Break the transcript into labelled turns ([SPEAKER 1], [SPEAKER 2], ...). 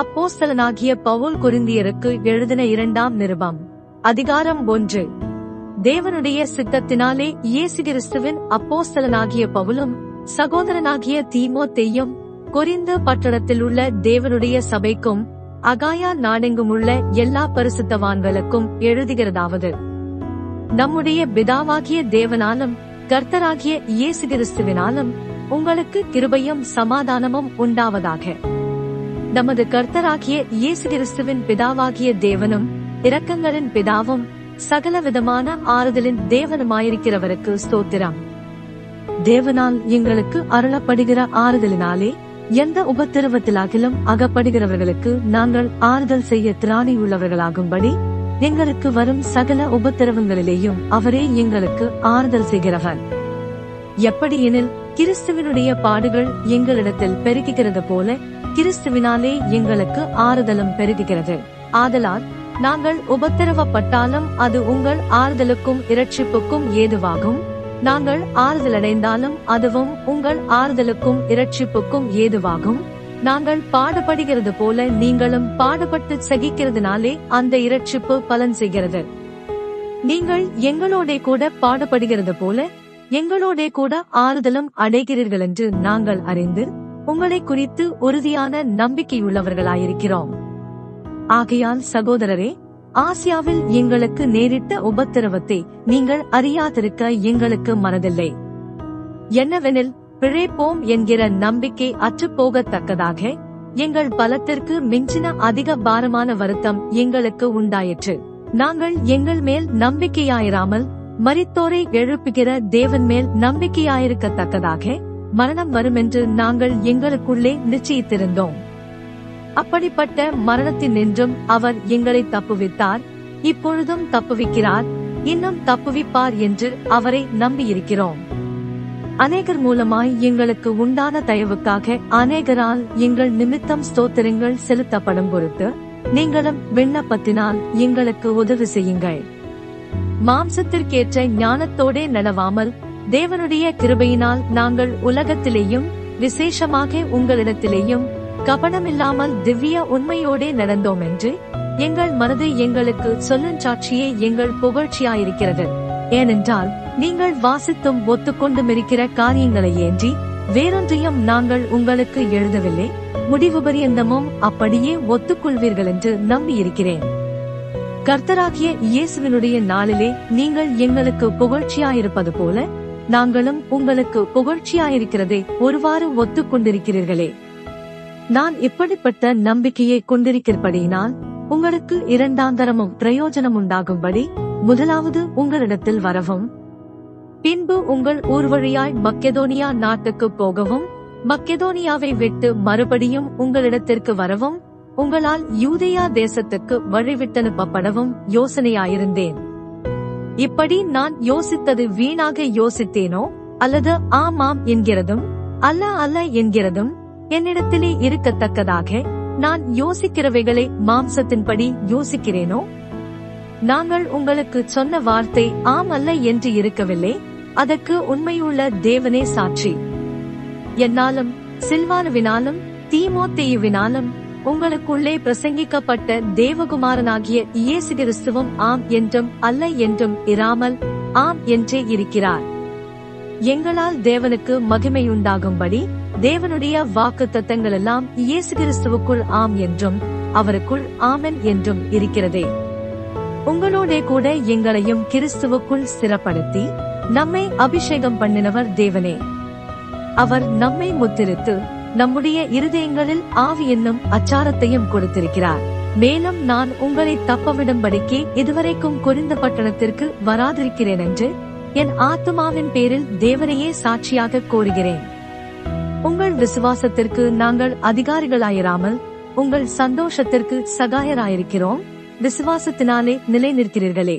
[SPEAKER 1] அப்போஸ்தலனாகிய பவுல் குருந்தியருக்கு எழுதின இரண்டாம் நிருபம் அதிகாரம் ஒன்று தேவனுடைய சித்தத்தினாலே இயேசு கிறிஸ்துவின் அப்போஸ்தலனாகிய பவுலும் சகோதரனாகிய தீமோ தெய்யும் கொரிந்து பட்டணத்தில் உள்ள தேவனுடைய சபைக்கும் அகாயா நாடெங்கும் உள்ள எல்லா பரிசுத்தவான்களுக்கும் எழுதுகிறதாவது நம்முடைய பிதாவாகிய தேவனாலும் கர்த்தராகிய இயேசு கிறிஸ்துவினாலும் உங்களுக்கு கிருபையும் சமாதானமும் உண்டாவதாக நமது கர்த்தராகிய இயேசு கிறிஸ்துவின் பிதாவாகிய தேவனும் இரக்கங்களின் பிதாவும் சகலவிதமான ஆறுதலின் தேவனுமாயிருக்கிறவருக்கு ஸ்தோத்திரம் தேவனால் எங்களுக்கு அருளப்படுகிற ஆறுதலினாலே எந்த உபத்திரவத்திலாகிலும் அகப்படுகிறவர்களுக்கு நாங்கள் ஆறுதல் செய்ய திராணி உள்ளவர்களாகும்படி எங்களுக்கு வரும் சகல உபத்திரவங்களிலேயும் அவரே எங்களுக்கு ஆறுதல் செய்கிறவன் எப்படியெனில் கிறிஸ்துவனுடைய பாடுகள் எங்களிடத்தில் பெருகுகிறது போல கிறிஸ்துவினாலே எங்களுக்கு ஆறுதலும் பெருகுகிறது ஆதலால் நாங்கள் உபத்திரவப்பட்டாலும் அது உங்கள் ஆறுதலுக்கும் இரட்சிப்புக்கும் ஏதுவாகும் நாங்கள் ஆறுதலடைந்தாலும் அதுவும் உங்கள் ஆறுதலுக்கும் இரட்சிப்புக்கும் ஏதுவாகும் நாங்கள் பாடுபடுகிறது போல நீங்களும் பாடுபட்டு சகிக்கிறதுனாலே அந்த இரட்சிப்பு பலன் செய்கிறது நீங்கள் எங்களோட கூட பாடுபடுகிறது போல எங்களோடே கூட ஆறுதலும் அடைகிறீர்கள் என்று நாங்கள் அறிந்து உங்களை குறித்து உறுதியான நம்பிக்கையுள்ளவர்களாயிருக்கிறோம் ஆகையால் சகோதரரே ஆசியாவில் எங்களுக்கு நேரிட்ட உபத்திரவத்தை நீங்கள் அறியாதிருக்க எங்களுக்கு மனதில்லை என்னவெனில் பிழைப்போம் என்கிற நம்பிக்கை அற்றுப்போகத்தக்கதாக எங்கள் பலத்திற்கு மிஞ்சின அதிக பாரமான வருத்தம் எங்களுக்கு உண்டாயிற்று நாங்கள் எங்கள் மேல் நம்பிக்கையாயிராமல் மரித்தோரை எழுப்புகிற தேவன் மேல் நம்பிக்கையாயிருக்கத்தக்கதாக மரணம் வருமென்று நாங்கள் எங்களுக்குள்ளே நிச்சயித்திருந்தோம் அப்படிப்பட்ட மரணத்தினின்றும் அவர் எங்களை தப்புவித்தார் இப்பொழுதும் தப்புவிக்கிறார் இன்னும் தப்புவிப்பார் என்று அவரை நம்பியிருக்கிறோம் அநேகர் மூலமாய் எங்களுக்கு உண்டான தயவுக்காக அநேகரால் எங்கள் நிமித்தம் ஸ்தோத்திரங்கள் செலுத்தப்படும் பொறுத்து நீங்களும் விண்ணப்பத்தினால் எங்களுக்கு உதவி செய்யுங்கள் மாம்சத்திற்கேற்ற ஞானத்தோடே நடவாமல் தேவனுடைய கிருபையினால் நாங்கள் உலகத்திலேயும் விசேஷமாக உங்களிடத்திலேயும் கபனமில்லாமல் திவ்ய உண்மையோடே நடந்தோம் என்று எங்கள் மனது எங்களுக்கு சொல்லும் சாட்சியே எங்கள் புகழ்ச்சியாயிருக்கிறது ஏனென்றால் நீங்கள் வாசித்தும் ஒத்துக்கொண்டும் இருக்கிற காரியங்களை ஏன்றி வேறொன்றையும் நாங்கள் உங்களுக்கு எழுதவில்லை முடிவு பரியந்தமும் அப்படியே ஒத்துக்கொள்வீர்கள் என்று நம்பியிருக்கிறேன் கர்த்தராகிய இயேசுவினுடைய நாளிலே நீங்கள் எங்களுக்கு புகழ்ச்சியாயிருப்பது போல நாங்களும் உங்களுக்கு புகழ்ச்சியாயிருக்கிறதை ஒருவாறு ஒத்துக்கொண்டிருக்கிறீர்களே நான் இப்படிப்பட்ட நம்பிக்கையை கொண்டிருக்கிறபடியினால் உங்களுக்கு இரண்டாந்தரமும் பிரயோஜனம் உண்டாகும்படி முதலாவது உங்களிடத்தில் வரவும் பின்பு உங்கள் ஊர்வழியாய் மக்கெதோனியா நாட்டுக்கு போகவும் மக்கெதோனியாவை விட்டு மறுபடியும் உங்களிடத்திற்கு வரவும் உங்களால் யூதேயா தேசத்துக்கு வழிவிட்டனுப்பப்படவும் யோசனையாயிருந்தேன் இப்படி நான் யோசித்தது வீணாக யோசித்தேனோ அல்லது ஆமாம் என்கிறதும் அல்ல அல்ல என்கிறதும் என்னிடத்திலே இருக்கத்தக்கதாக நான் யோசிக்கிறவைகளை மாம்சத்தின்படி யோசிக்கிறேனோ நாங்கள் உங்களுக்கு சொன்ன வார்த்தை ஆம் அல்ல என்று இருக்கவில்லை அதற்கு உண்மையுள்ள தேவனே சாட்சி என்னாலும் சில்வானுவினாலும் தீமோத்தேயுவினாலும் உங்களுக்குள்ளே பிரசங்கிக்கப்பட்ட தேவகுமாரனாகிய இயேசு கிறிஸ்துவும் ஆம் என்றும் அல்ல என்றும் இராமல் ஆம் என்றே இருக்கிறார் எங்களால் தேவனுக்கு மகிமையுண்டாகும்படி தேவனுடைய வாக்கு தத்தங்கள் எல்லாம் இயேசு கிறிஸ்துவுக்குள் ஆம் என்றும் அவருக்குள் ஆமன் என்றும் இருக்கிறதே உங்களோட கூட எங்களையும் கிறிஸ்துவுக்குள் சிறப்படுத்தி நம்மை அபிஷேகம் பண்ணினவர் தேவனே அவர் நம்மை முத்திருத்து நம்முடைய இருதயங்களில் ஆவி என்னும் அச்சாரத்தையும் கொடுத்திருக்கிறார் மேலும் நான் உங்களை தப்பமிடும்படிக்கு இதுவரைக்கும் குறிந்த பட்டணத்திற்கு வராதிருக்கிறேன் என்று என் ஆத்மாவின் பேரில் தேவனையே சாட்சியாக கோருகிறேன் உங்கள் விசுவாசத்திற்கு நாங்கள் அதிகாரிகளாயிராமல் உங்கள் சந்தோஷத்திற்கு சகாயராயிருக்கிறோம் விசுவாசத்தினாலே நிலை நிற்கிறீர்களே